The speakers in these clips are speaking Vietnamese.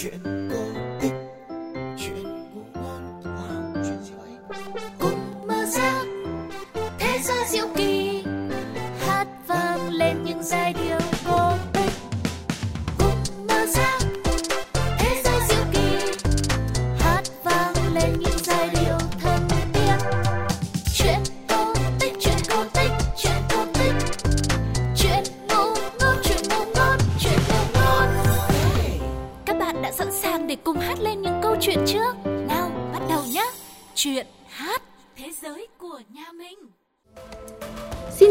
chuyện cổ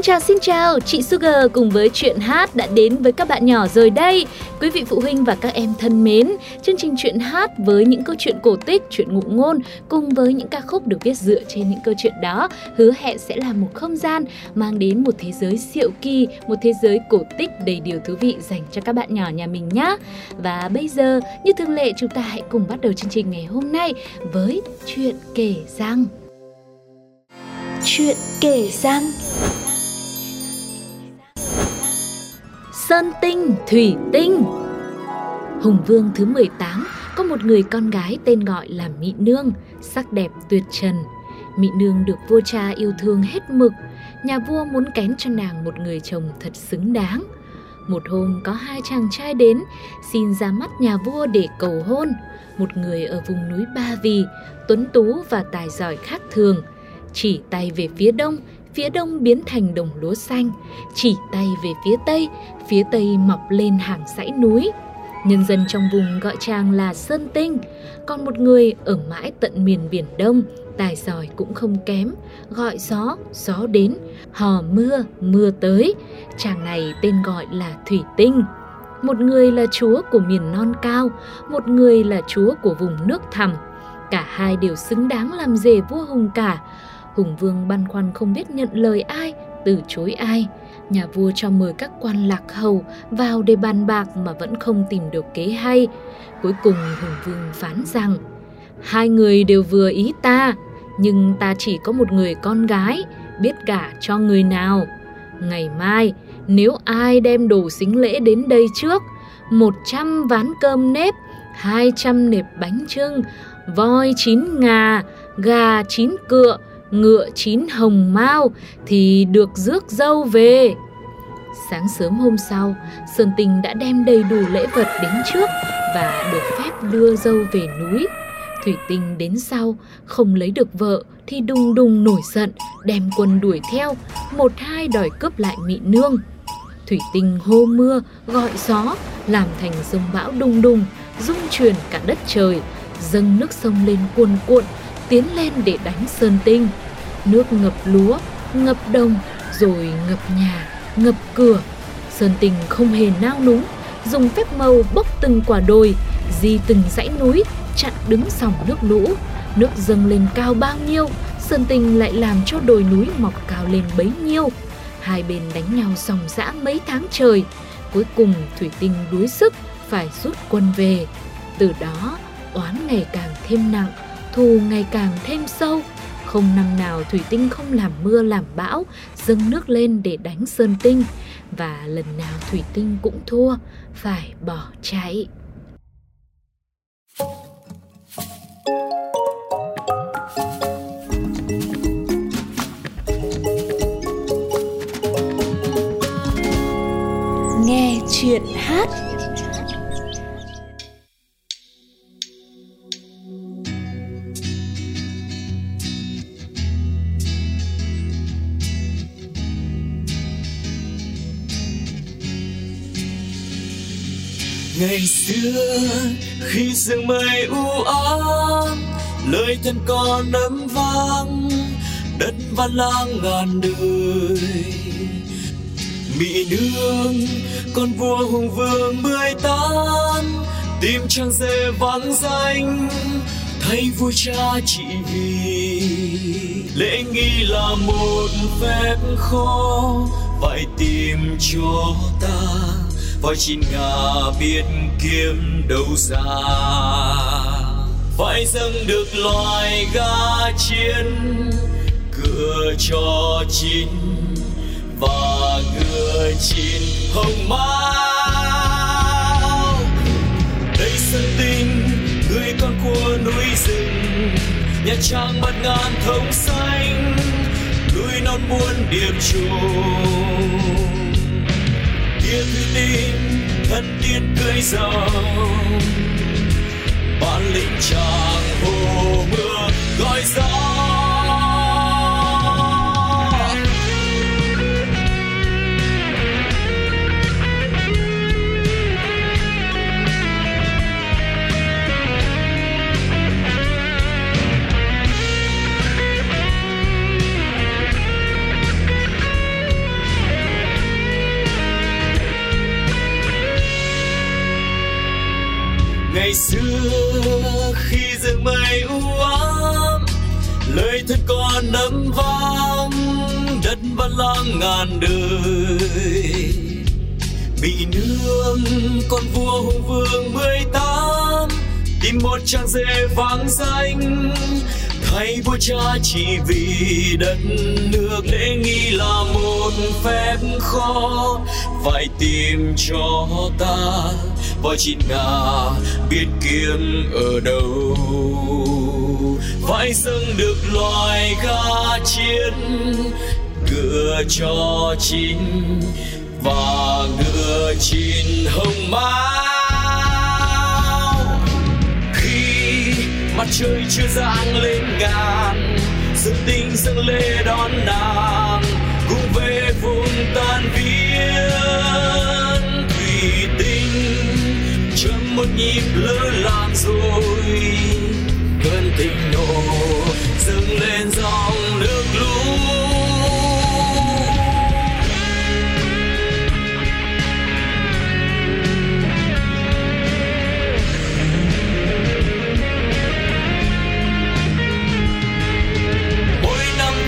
chào xin chào, chị Sugar cùng với chuyện hát đã đến với các bạn nhỏ rồi đây. Quý vị phụ huynh và các em thân mến, chương trình chuyện hát với những câu chuyện cổ tích, chuyện ngụ ngôn cùng với những ca khúc được viết dựa trên những câu chuyện đó hứa hẹn sẽ là một không gian mang đến một thế giới siêu kỳ, một thế giới cổ tích đầy điều thú vị dành cho các bạn nhỏ nhà mình nhé. Và bây giờ, như thường lệ chúng ta hãy cùng bắt đầu chương trình ngày hôm nay với chuyện kể rằng. Chuyện kể rằng Sơn Tinh, Thủy Tinh Hùng Vương thứ 18 có một người con gái tên gọi là Mị Nương, sắc đẹp tuyệt trần. Mị Nương được vua cha yêu thương hết mực, nhà vua muốn kén cho nàng một người chồng thật xứng đáng. Một hôm có hai chàng trai đến, xin ra mắt nhà vua để cầu hôn. Một người ở vùng núi Ba Vì, tuấn tú và tài giỏi khác thường. Chỉ tay về phía đông, phía đông biến thành đồng lúa xanh, chỉ tay về phía tây, phía tây mọc lên hàng dãy núi. Nhân dân trong vùng gọi chàng là Sơn Tinh, còn một người ở mãi tận miền Biển Đông, tài giỏi cũng không kém, gọi gió, gió đến, hò mưa, mưa tới. Chàng này tên gọi là Thủy Tinh. Một người là chúa của miền non cao, một người là chúa của vùng nước thẳm. Cả hai đều xứng đáng làm rể vua Hùng cả. Hùng Vương băn khoăn không biết nhận lời ai, từ chối ai. Nhà vua cho mời các quan lạc hầu vào để bàn bạc mà vẫn không tìm được kế hay. Cuối cùng Hùng Vương phán rằng, hai người đều vừa ý ta, nhưng ta chỉ có một người con gái, biết gả cho người nào. Ngày mai, nếu ai đem đồ xính lễ đến đây trước, một trăm ván cơm nếp, hai trăm nệp bánh trưng, voi chín ngà, gà chín cựa, ngựa chín hồng mao thì được rước dâu về. Sáng sớm hôm sau, Sơn Tinh đã đem đầy đủ lễ vật đến trước và được phép đưa dâu về núi. Thủy Tinh đến sau, không lấy được vợ thì đùng đùng nổi giận, đem quân đuổi theo, một hai đòi cướp lại mị nương. Thủy Tinh hô mưa, gọi gió, làm thành sông bão đùng đùng, rung chuyển cả đất trời, dâng nước sông lên cuồn cuộn, tiến lên để đánh Sơn Tinh. Nước ngập lúa, ngập đồng, rồi ngập nhà, ngập cửa. Sơn Tinh không hề nao núng, dùng phép màu bốc từng quả đồi, di từng dãy núi, chặn đứng dòng nước lũ. Nước dâng lên cao bao nhiêu, Sơn Tinh lại làm cho đồi núi mọc cao lên bấy nhiêu. Hai bên đánh nhau dòng dã mấy tháng trời. Cuối cùng Thủy Tinh đuối sức, phải rút quân về. Từ đó, oán ngày càng thêm nặng, thù ngày càng thêm sâu. Không năm nào Thủy Tinh không làm mưa làm bão, dâng nước lên để đánh Sơn Tinh. Và lần nào Thủy Tinh cũng thua, phải bỏ chạy. nghe chuyện hát khi sương mây u ám, lời thân con ấm vang, đất văn lang ngàn đời. Mỹ nương, con vua hùng vương mười tám tim trang dê vắng danh, thay vua cha chỉ vì. Lễ nghi là một phép khó, phải tìm cho ta voi chín ngà biết kiếm đâu ra vai dâng được loài ga chiến cửa cho chín và ngựa chín hồng mao. Đây sân tình người con của núi rừng, nhà trang bát ngàn thông xanh, núi non buôn điệp trùng kia thủy thân tiên cưới rồng bản lĩnh chàng hồ mưa gọi gió vang, đất văn lang ngàn đời. Bị nương con vua hùng vương mười tám, tìm một trang dê vang danh thay vua cha chỉ vì đất nước lễ nghi là một phép khó phải tìm cho ta voi chín ngà, biết kiếm ở đâu. Phải dâng được loài gà chiến, ngựa cho chín và ngựa chín hồng mai mặt trời chưa rạng lên ngàn dân tinh dâng lê đón nàng, cùng về vùng tan biến. Thủy tinh, chấm một nhịp lỡ làng rồi, cơn tình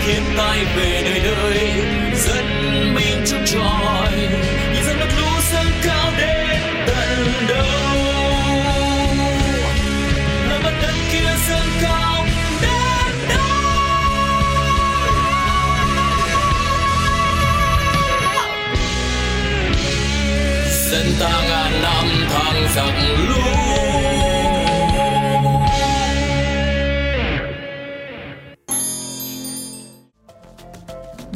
thiên tai về đời đời dân mình trong tròi. Nhìn dòng nước lũ dâng cao đến tận đâu? Là mặt đất kia dâng cao đến đâu? Dân ta ngàn năm thăng giặc lũ.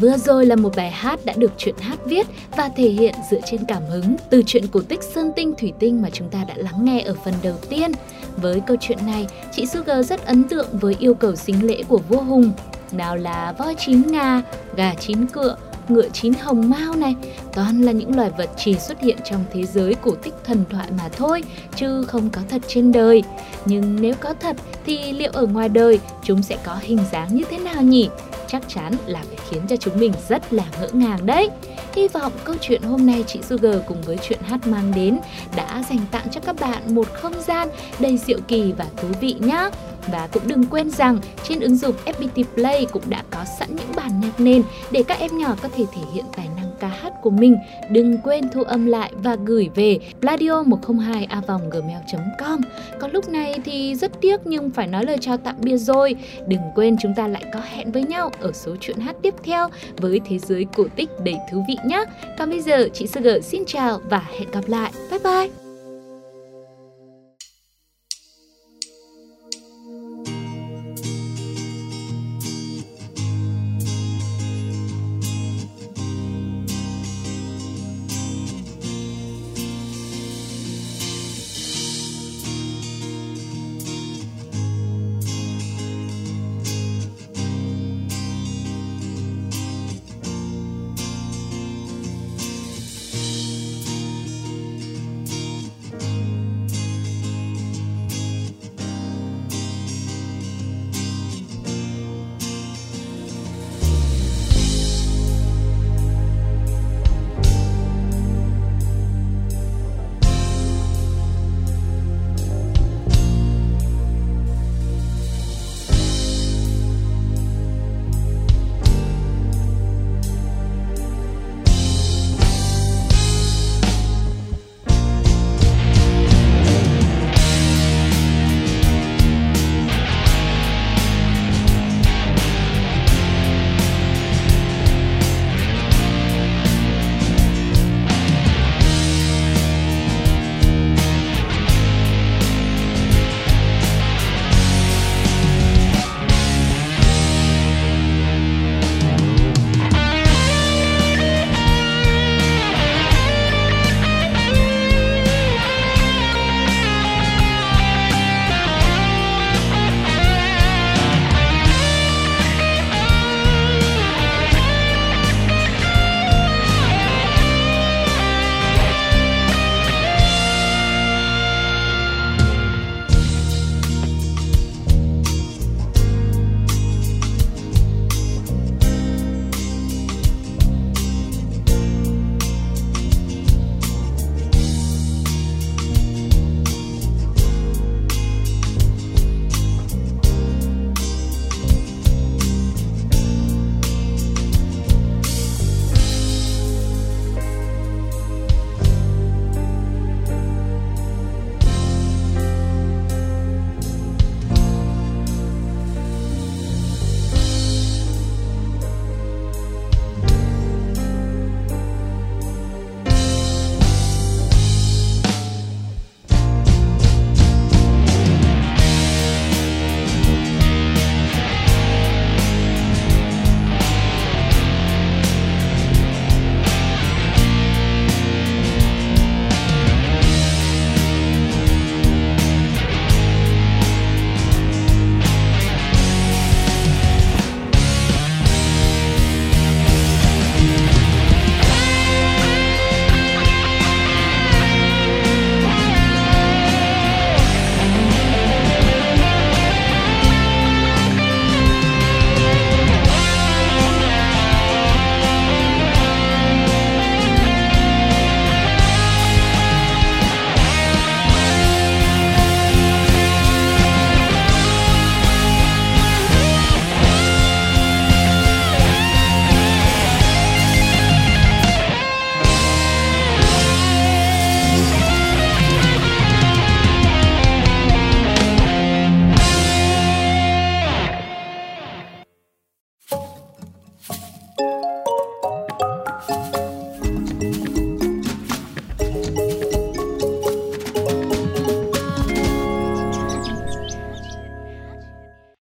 Vừa rồi là một bài hát đã được truyện hát viết và thể hiện dựa trên cảm hứng từ truyện cổ tích Sơn Tinh Thủy Tinh mà chúng ta đã lắng nghe ở phần đầu tiên. Với câu chuyện này, chị Sugar rất ấn tượng với yêu cầu sinh lễ của vua Hùng. Nào là voi chín ngà, gà chín cựa, ngựa chín hồng mao này, toàn là những loài vật chỉ xuất hiện trong thế giới cổ tích thần thoại mà thôi, chứ không có thật trên đời. Nhưng nếu có thật thì liệu ở ngoài đời chúng sẽ có hình dáng như thế nào nhỉ? Chắc chắn là phải khiến cho chúng mình rất là ngỡ ngàng đấy. Hy vọng câu chuyện hôm nay chị Sugar cùng với chuyện hát mang đến đã dành tặng cho các bạn một không gian đầy diệu kỳ và thú vị nhé. Và cũng đừng quên rằng trên ứng dụng FPT Play cũng đã có sẵn những bản nhạc nền để các em nhỏ có thể thể hiện tài năng ca hát của mình. Đừng quên thu âm lại và gửi về pladio 102 gmail.com Còn lúc này thì rất tiếc nhưng phải nói lời chào tạm biệt rồi. Đừng quên chúng ta lại có hẹn với nhau ở số chuyện hát tiếp theo với thế giới cổ tích đầy thú vị nhé. Còn bây giờ, chị Sugar xin chào và hẹn gặp lại. Bye bye!